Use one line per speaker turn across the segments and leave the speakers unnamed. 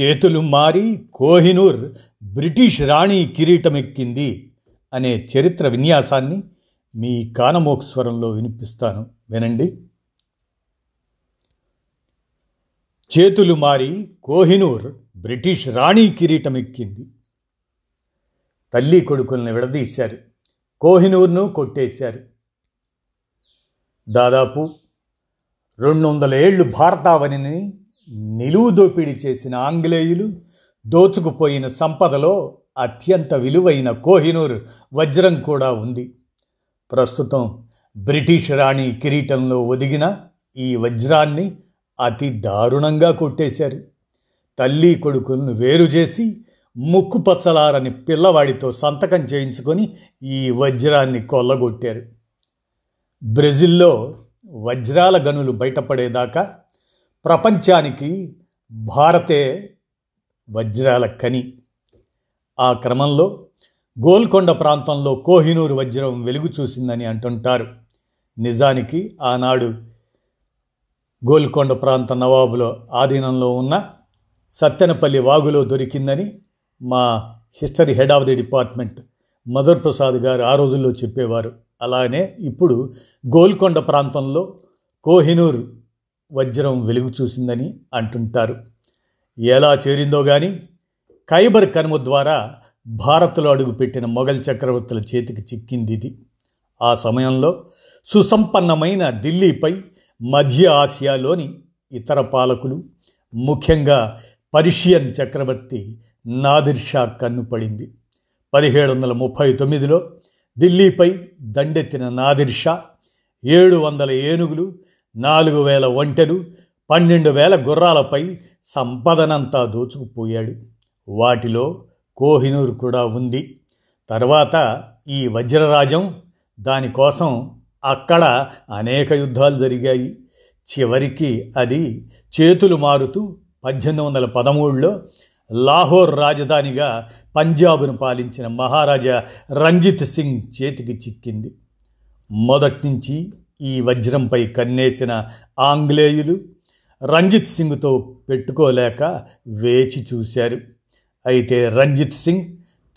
చేతులు మారి కోహినూర్ బ్రిటిష్ రాణి కిరీటమెక్కింది అనే చరిత్ర విన్యాసాన్ని మీ కానమోక్ స్వరంలో వినిపిస్తాను. వినండి. చేతులు మారి కోహినూర్ బ్రిటిష్ రాణి కిరీటమెక్కింది. తల్లి కొడుకుల్ని విడదీశారు. కోహినూర్ను కొట్టేశారు. దాదాపు రెండు వందల ఏళ్ళు భారతావనిని నిలువు దోపిడీ చేసిన ఆంగ్లేయులు దోచుకుపోయిన సంపదలో అత్యంత విలువైన కోహినూర్ వజ్రం కూడా ఉంది. ప్రస్తుతం బ్రిటిష్ రాణి కిరీటంలో ఒదిగిన ఈ వజ్రాన్ని అతి దారుణంగా కొట్టేశారు. తల్లి కొడుకులను వేరు చేసి ముక్కు పచ్చలారని పిల్లవాడితో సంతకం చేయించుకొని ఈ వజ్రాన్ని కొల్లగొట్టారు. బ్రెజిల్లో వజ్రాల గనులు బయటపడేదాకా ప్రపంచానికి భారతే వజ్రాల కని. ఆ క్రమంలో గోల్కొండ ప్రాంతంలో కోహినూరు వజ్రం వెలుగు చూసిందని అంటుంటారు. నిజానికి ఆనాడు గోల్కొండ ప్రాంత నవాబులో ఆధీనంలో ఉన్న సత్తెనపల్లి వాగులో దొరికిందని మా history head of the department Madhur Prasad garu ఆ రోజుల్లో చెప్పేవారు. అలానే ఇప్పుడు గోల్కొండ ప్రాంతంలో కోహినూర్ వజ్రం వెలుగు చూసిందని అంటుంటారు. ఎలా చేరిందో గాని ఖైబర్ కనుమ ద్వారా భారత్లో అడుగుపెట్టిన మొఘల్ చక్రవర్తుల చేతికి చిక్కింది ఇది. ఆ సమయంలో సుసంపన్నమైన ఢిల్లీపై మధ్య ఆసియాలోని ఇతర పాలకులు ముఖ్యంగా పర్షియన్ చక్రవర్తి నాదిర్ షా కన్ను పడింది. పదిహేడు వందల ముప్పై తొమ్మిదిలో ఢిల్లీపై దండెత్తిన నాదిర్ షా ఏడు వందల ఏనుగులు నాలుగు వేల ఒంటెలు పన్నెండు వేల గుర్రాలపై సంపదనంతా దోచుకుపోయాడు. వాటిలో కోహినూర్ కూడా ఉంది. తర్వాత ఈ వజ్రరాజం దానికోసం అక్కడ అనేక యుద్ధాలు జరిగాయి. చివరికి అది చేతులు మారుతూ పద్దెనిమిది వందల పదమూడులో లాహోర్ రాజధానిగా పంజాబ్ను పాలించిన మహారాజా రంజిత్ సింగ్ చేతికి చిక్కింది. మొదటి నుంచి ఈ వజ్రంపై కన్నేసిన ఆంగ్లేయులు రంజిత్ సింగ్తో పెట్టుకోలేక వేచి చూశారు. అయితే రంజిత్ సింగ్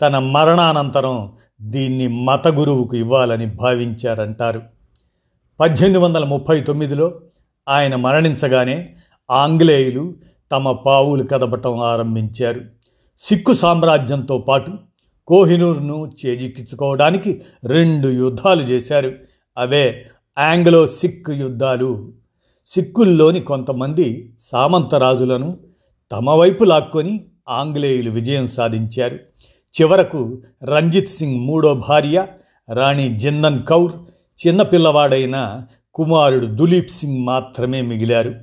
తన మరణానంతరం దీన్ని మత గురువుకు ఇవ్వాలని భావించారంటారు. పద్దెనిమిది వందల ముప్పై తొమ్మిదిలో ఆయన మరణించగానే ఆంగ్లేయులు తమ పావులు కదపటం ఆరంభించారు. సిక్కు సామ్రాజ్యంతో పాటు కోహినూర్ను చేజిక్కించుకోవడానికి రెండు యుద్ధాలు చేశారు. అవే ఆంగ్లో సిక్ యుద్ధాలు. సిక్కుల్లోని కొంతమంది సామంతరాజులను తమ వైపు లాక్కొని ఆంగ్లేయులు విజయం సాధించారు. చివరకు రంజిత్ సింగ్ మూడో భార్య రాణి జిందన్ కౌర్ చిన్నపిల్లవాడైన కుమారుడు దులీప్ సింగ్ మాత్రమే మిగిలారు.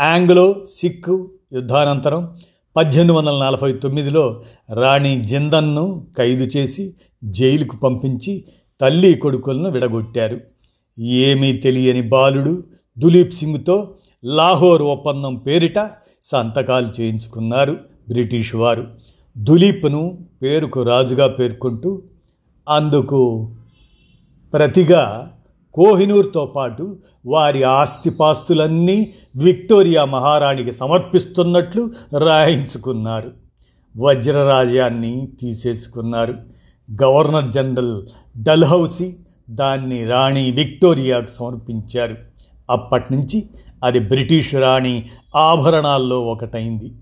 ఆంగ్లో సిక్ యుద్ధానంతరం పద్దెనిమిది వందల నలభై తొమ్మిదిలో రాణి జిందన్ను ఖైదు చేసి జైలుకు పంపించి తల్లి కొడుకులను విడగొట్టారు. ఏమీ తెలియని బాలుడు దులీప్ సింగ్తో లాహోర్ ఒప్పందం పేరిట సంతకాలు చేయించుకున్నారు బ్రిటిష్ వారు. దులీప్ను పేరుకు రాజుగా పేర్కొంటూ అందుకు ప్రతిగా కోహినూర్తో పాటు వారి ఆస్తిపాస్తులన్నీ విక్టోరియా మహారాణికి సమర్పిస్తున్నట్లు రాయించుకున్నారు. వజ్రరాజ్యాన్ని తీసేసుకున్నారు. గవర్నర్ జనరల్ డల్హౌసీ దాన్ని రాణి విక్టోరియాకు సమర్పించారు. అప్పటి నుంచి అది బ్రిటిష్ రాణి ఆభరణాల్లో ఒకటైంది.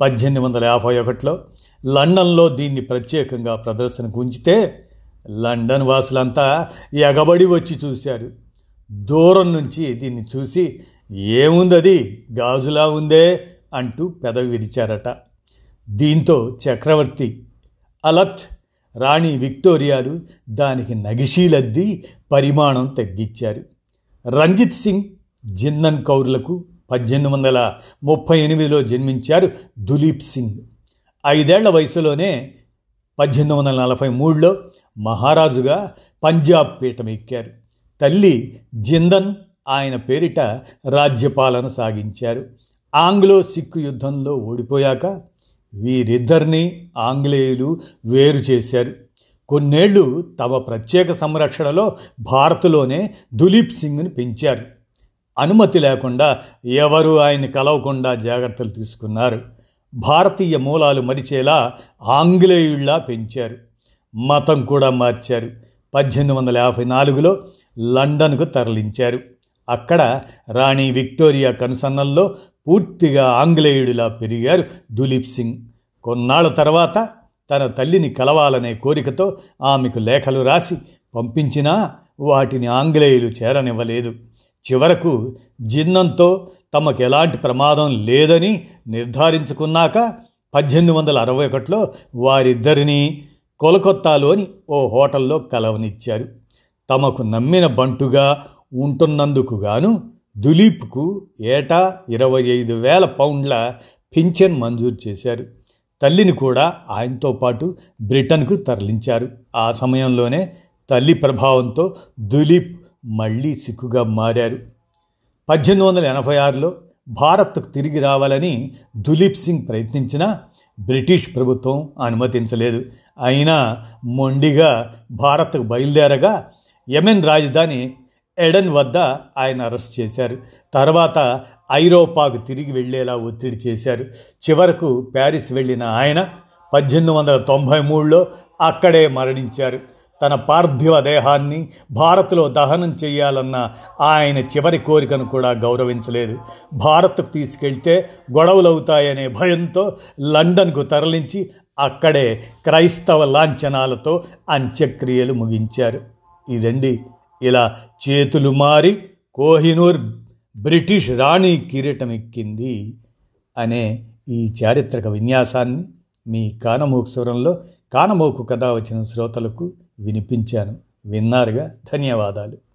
పద్దెనిమిది వందల యాభై ఒకటిలో లండన్లో దీన్ని ప్రత్యేకంగా ప్రదర్శనకు ఉంచితే లండన్ వాసులంతా ఎగబడి వచ్చి చూశారు. దూరం నుంచి దీన్ని చూసి ఏముందది? గాజులా ఉందే? అంటూ పెదవి విరిచారట. దీంతో చక్రవర్తి అలత్ రాణి విక్టోరియాలు దానికి నగిషీలద్ది పరిమాణం తగ్గించారు. రంజిత్ సింగ్ జిందన్ కౌర్లకు పద్దెనిమిది వందల ముప్పై ఎనిమిదిలో జన్మించారు దులీప్ సింగ్. ఐదేళ్ళ వయసులోనే పద్దెనిమిది వందల నలభై మూడులో మహారాజుగా పంజాబ్ పీఠం ఎక్కారు. తల్లి జిందన్ ఆయన పేరిట రాజ్యపాలన సాగించారు. ఆంగ్లో సిక్కు యుద్ధంలో ఓడిపోయాక వీరిద్దరినీ ఆంగ్లేయులు వేరు చేశారు. కొన్నేళ్ళు తమ ప్రత్యేక సంరక్షణలో భారత్లోనే దులీప్ సింగ్ని పెంచారు. అనుమతి లేకుండా ఎవరూ ఆయన్ని కలవకుండా జాగ్రత్తలు తీసుకున్నారు. భారతీయ మూలాలు మరిచేలా ఆంగ్లేయుల్లా పెంచారు. మతం కూడా మార్చారు. పద్దెనిమిది వందల యాభై నాలుగులో లండన్కు తరలించారు. అక్కడ రాణి విక్టోరియా కనుసన్నల్లో పూర్తిగా ఆంగ్లేయుడిలా పెరిగారు దులీప్ సింగ్. కొన్నాళ్ళ తర్వాత తన తల్లిని కలవాలనే కోరికతో ఆమెకు లేఖలు రాసి పంపించినా వాటిని ఆంగ్లేయులు చేరనివ్వలేదు. చివరకు జిన్నంతో తమకు ఎలాంటి ప్రమాదం లేదని నిర్ధారించుకున్నాక పద్దెనిమిది వందల అరవై ఒకటిలో వారిద్దరినీ కోలకొత్తాలోని ఓ హోటల్లో కలవనిచ్చారు. తమకు నమ్మిన బంటుగా ఉంటున్నందుకు గాను దులీప్కు ఏటా ఇరవై ఐదు వేల పౌండ్ల పింఛన్ మంజూరు చేశారు. తల్లిని కూడా ఆయనతో పాటు బ్రిటన్కు తరలించారు. ఆ సమయంలోనే తల్లి ప్రభావంతో దులీప్ మళ్ళీ సిక్కుగా మారారు. పద్దెనిమిది వందల ఎనభై ఆరులో భారత్కు తిరిగి రావాలని దులీప్ సింగ్ ప్రయత్నించినా బ్రిటిష్ ప్రభుత్వం అనుమతించలేదు. అయినా మొండిగా భారత్కు బయలుదేరగా యమెన్ రాజధాని ఎడన్ వద్ద ఆయన అరెస్ట్ చేశారు. తర్వాత ఐరోపాకు తిరిగి వెళ్ళేలా ఒత్తిడి చేశారు. చివరకు ప్యారిస్ వెళ్ళిన ఆయన పద్దెనిమిది వందల తొంభై మూడులో అక్కడే మరణించారు. తన పార్థివ దేహాన్ని భారత్లో దహనం చేయాలన్న ఆయన చివరి కోరికను కూడా గౌరవించలేదు. భారత్కు తీసుకెళ్తే గొడవలవుతాయనే భయంతో లండన్కు తరలించి అక్కడే క్రైస్తవ లాంఛనాలతో అంత్యక్రియలు ముగించారు. ఇదండి ఇలా చేతులు మారి కోహినూర్ బ్రిటిష్ రాణి కిరీటం ఎక్కింది అనే ఈ చారిత్రక విన్యాసాన్ని మీ కానమోకు స్వరంలో కానమోకు కథ వచ్చిన శ్రోతలకు వినిపించాను. విన్నారుగా? ధన్యవాదాలు.